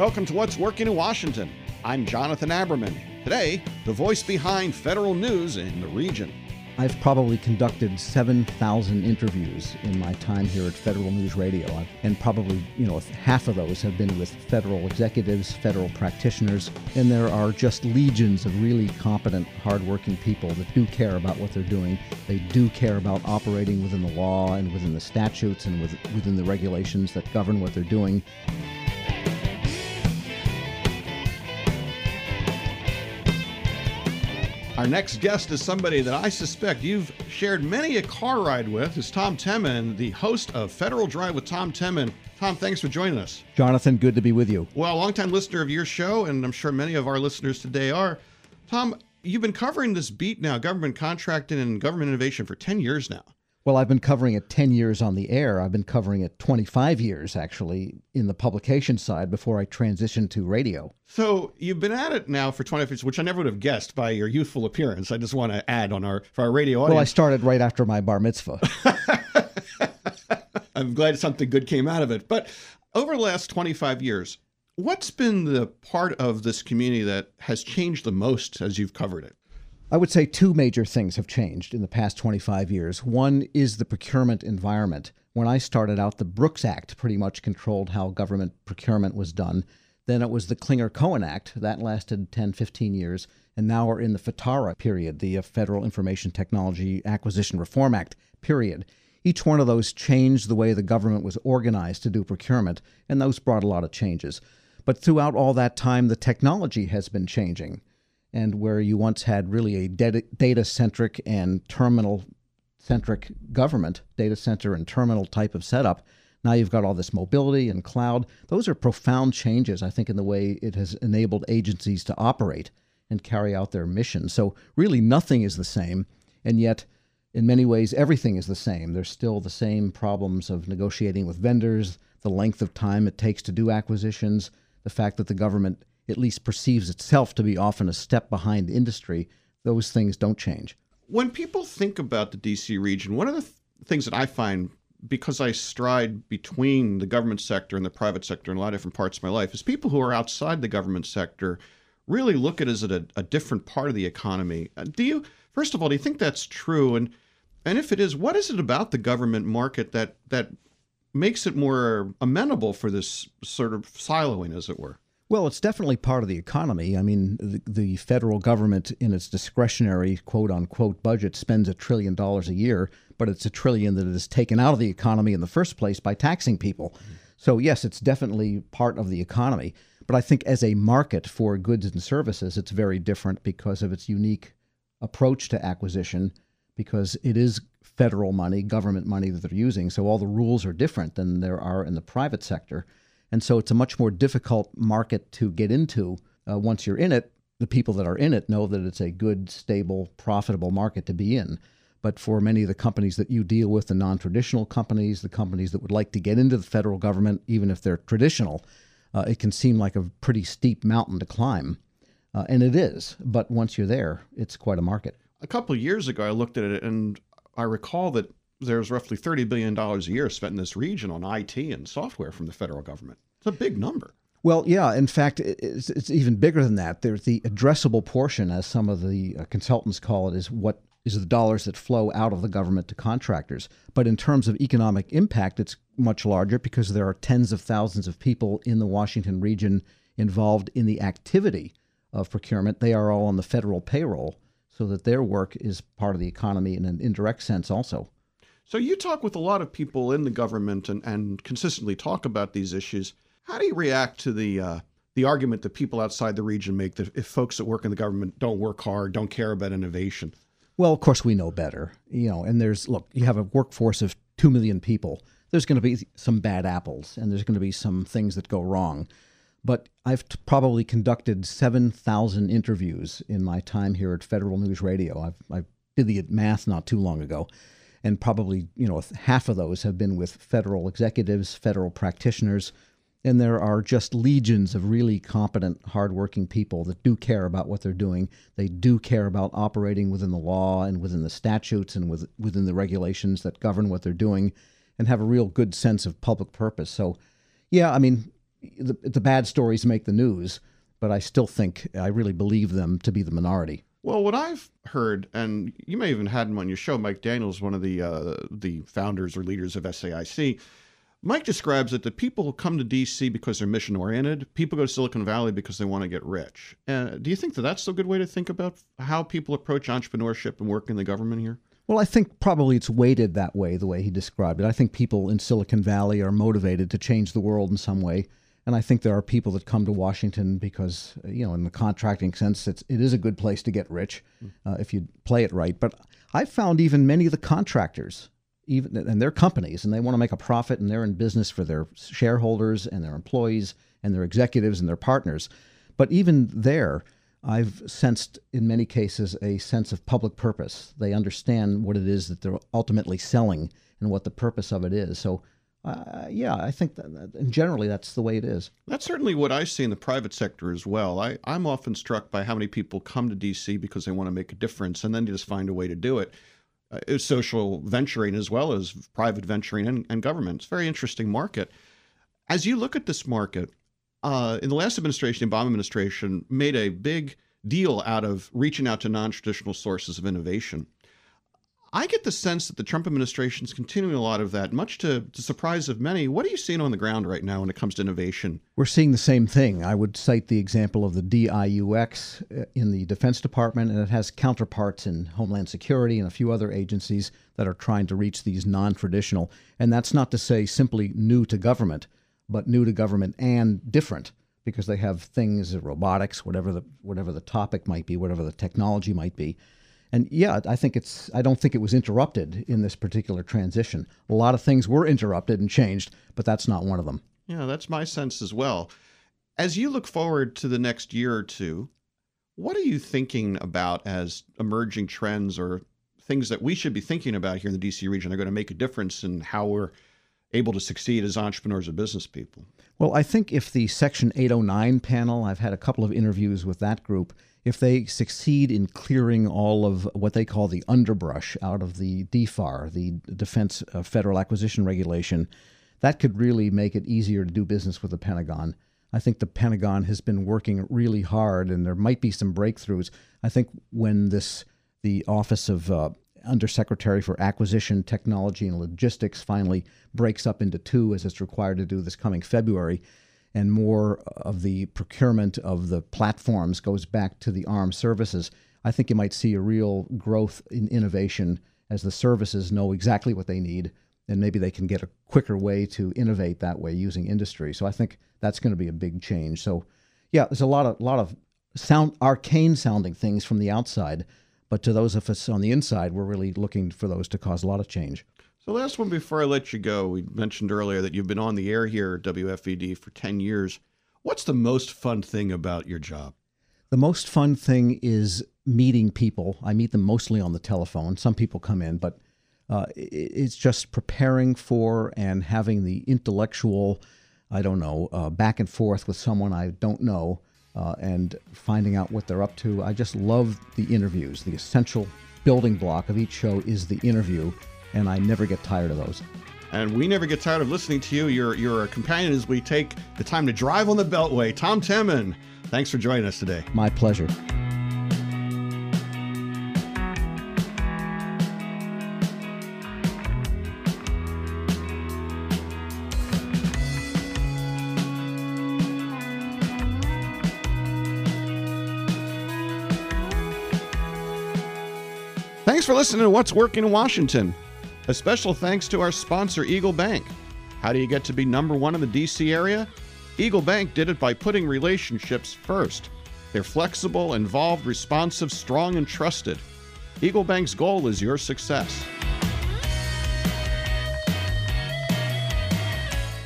Welcome to What's Working in Washington. I'm Jonathan Aberman. Today, the voice behind federal news in the region. I've probably conducted 7,000 interviews in my time here at Federal News Radio, and probably, you know, half of those have been with federal executives, federal practitioners, and there are just legions of really competent, hardworking people that do care about what they're doing. They do care about operating within the law and within the statutes and within the regulations that govern what they're doing. Our next guest is somebody that I suspect you've shared many a car ride with. Is Tom Temin, the host of Federal Drive with Tom Temin. Tom, thanks for joining us. Jonathan, good to be with you. Well, a longtime listener of your show, and I'm sure many of our listeners today are. Tom, you've been covering this beat now, government contracting and government innovation, for 10 years now. Well, I've been covering it 10 years on the air. I've been covering it 25 years, actually, in the publication side before I transitioned to radio. So you've been at it now for 25 years, which I never would have guessed by your youthful appearance. I just want to add on our for our radio audience. Well, I started right after my bar mitzvah. I'm glad something good came out of it. But over the last 25 years, what's been the part of this community that has changed the most as you've covered it? I would say two major things have changed in the past 25 years. One is the procurement environment. When I started out, the Brooks Act pretty much controlled how government procurement was done. Then it was the Clinger Cohen Act. That lasted 10, 15 years. And now we're in the FITARA period, the uh, Federal Information Technology Acquisition Reform Act period. Each one of those changed the way the government was organized to do procurement, and those brought a lot of changes. But throughout all that time, the technology has been changing and where you once had really a data centric and terminal centric government, data center and terminal type of setup. Now you've got all this mobility and cloud. Those are profound changes, I think, in the way it has enabled agencies to operate and carry out their mission. So, really, nothing is the same. And yet, in many ways, everything is the same. There's still the same problems of negotiating with vendors, the length of time it takes to do acquisitions, the fact that the government at least perceives itself to be often a step behind the industry, those things don't change. When people think about the DC region, one of the th- things that I find because I stride between the government sector and the private sector in a lot of different parts of my life is people who are outside the government sector really look at it as a, a different part of the economy. Uh, do you, first of all, do you think that's true? And and if it is, what is it about the government market that that makes it more amenable for this sort of siloing, as it were? Well, it's definitely part of the economy. I mean, the, the, federal government, in its discretionary quote unquote budget, spends a trillion dollars a year, but it's a trillion that is taken out of the economy in the first place by taxing people. Mm-hmm. So, yes, it's definitely part of the economy. But I think as a market for goods and services, it's very different because of its unique approach to acquisition, because it is federal money, government money that they're using. So, all the rules are different than there are in the private sector. And so it's a much more difficult market to get into uh, once you're in it. The people that are in it know that it's a good, stable, profitable market to be in. But for many of the companies that you deal with, the non traditional companies, the companies that would like to get into the federal government, even if they're traditional, uh, it can seem like a pretty steep mountain to climb. Uh, and it is. But once you're there, it's quite a market. A couple of years ago, I looked at it and I recall that there's roughly $30 billion a year spent in this region on IT and software from the federal government. It's a big number. Well, yeah. In fact, it's, it's even bigger than that. There's the addressable portion, as some of the uh, consultants call it, is what is the dollars that flow out of the government to contractors. But in terms of economic impact, it's much larger because there are tens of thousands of people in the Washington region involved in the activity of procurement. They are all on the federal payroll, so that their work is part of the economy in an indirect sense also. So you talk with a lot of people in the government and, and consistently talk about these issues. How do you react to the uh, the argument that people outside the region make that if folks that work in the government don't work hard, don't care about innovation? Well, of course we know better, you know. And there's look, you have a workforce of two million people. There's going to be some bad apples, and there's going to be some things that go wrong. But I've t- probably conducted seven thousand interviews in my time here at Federal News Radio. I've I did the math not too long ago and probably you know half of those have been with federal executives, federal practitioners, and there are just legions of really competent, hardworking people that do care about what they're doing. They do care about operating within the law and within the statutes and with, within the regulations that govern what they're doing, and have a real good sense of public purpose. So, yeah, I mean, the, the bad stories make the news, but I still think I really believe them to be the minority. Well, what I've heard, and you may even had him on your show, Mike Daniels, one of the uh, the founders or leaders of SAIC. Mike describes that people come to DC because they're mission oriented. People go to Silicon Valley because they want to get rich. Uh, do you think that that's a good way to think about how people approach entrepreneurship and work in the government here? Well, I think probably it's weighted that way, the way he described it. I think people in Silicon Valley are motivated to change the world in some way. And I think there are people that come to Washington because, you know, in the contracting sense, it's, it is a good place to get rich uh, if you play it right. But I've found even many of the contractors even and their companies and they want to make a profit and they're in business for their shareholders and their employees and their executives and their partners. But even there i've sensed in many cases a sense of public purpose. They understand what it is that they're ultimately selling and what the purpose of it is. So uh, yeah, I think that, and generally that's the way it is. That's certainly what I see in the private sector as well. I, I'm often struck by how many people come to DC because they want to make a difference and then just find a way to do it uh, social venturing as well as private venturing and, and, government. It's a very interesting market. As you look at this market, uh, in the last administration, the Obama administration made a big deal out of reaching out to non traditional sources of innovation. I get the sense that the Trump administration is continuing a lot of that, much to the surprise of many. What are you seeing on the ground right now when it comes to innovation? We're seeing the same thing. I would cite the example of the DIUX uh, in the Defense Department, and it has counterparts in Homeland Security and a few other agencies that are trying to reach these non traditional. And that's not to say simply new to government, but new to government and different because they have things, robotics, whatever the, whatever the topic might be, whatever the technology might be and yeah, I think it's, I don't think it was interrupted in this particular transition. A lot of things were interrupted and changed, but that's not one of them. Yeah, that's my sense as well. As you look forward to the next year or two, what are you thinking about as emerging trends or things that we should be thinking about here in the DC region? They're going to make a difference in how we're able to succeed as entrepreneurs or business people. Well, I think if the Section 809 panel, I've had a couple of interviews with that group, if they succeed in clearing all of what they call the underbrush out of the DFAR, the Defense uh, Federal Acquisition Regulation, that could really make it easier to do business with the Pentagon. I think the Pentagon has been working really hard, and there might be some breakthroughs. I think when this, the Office of uh, Undersecretary for Acquisition, Technology, and Logistics finally breaks up into two, as it's required to do this coming February, and more of the procurement of the platforms goes back to the armed services, I think you might see a real growth in innovation as the services know exactly what they need and maybe they can get a quicker way to innovate that way using industry. So I think that's going to be a big change. So yeah, there's a lot of lot of sound arcane sounding things from the outside, but to those of us on the inside, we're really looking for those to cause a lot of change. So, last one before I let you go, we mentioned earlier that you've been on the air here at WFED for 10 years. What's the most fun thing about your job? The most fun thing is meeting people. I meet them mostly on the telephone. Some people come in, but uh, it's just preparing for and having the intellectual, I don't know, uh, back and forth with someone I don't know uh, and finding out what they're up to. I just love the interviews. The essential building block of each show is the interview and I never get tired of those. And we never get tired of listening to you. You're, you're a companion as we take the time to drive on the Beltway. Tom Temin, thanks for joining us today. My pleasure. Thanks for listening to What's Working in Washington. A special thanks to our sponsor, Eagle Bank. How do you get to be number one in the DC area? Eagle Bank did it by putting relationships first. They're flexible, involved, responsive, strong, and trusted. Eagle Bank's goal is your success.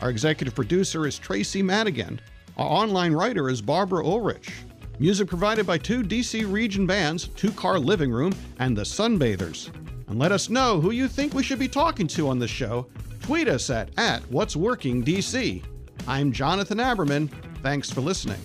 Our executive producer is Tracy Madigan. Our online writer is Barbara Ulrich. Music provided by two DC region bands, Two Car Living Room, and The Sunbathers and let us know who you think we should be talking to on the show. Tweet us at, at What's Working DC. I'm Jonathan Aberman. Thanks for listening.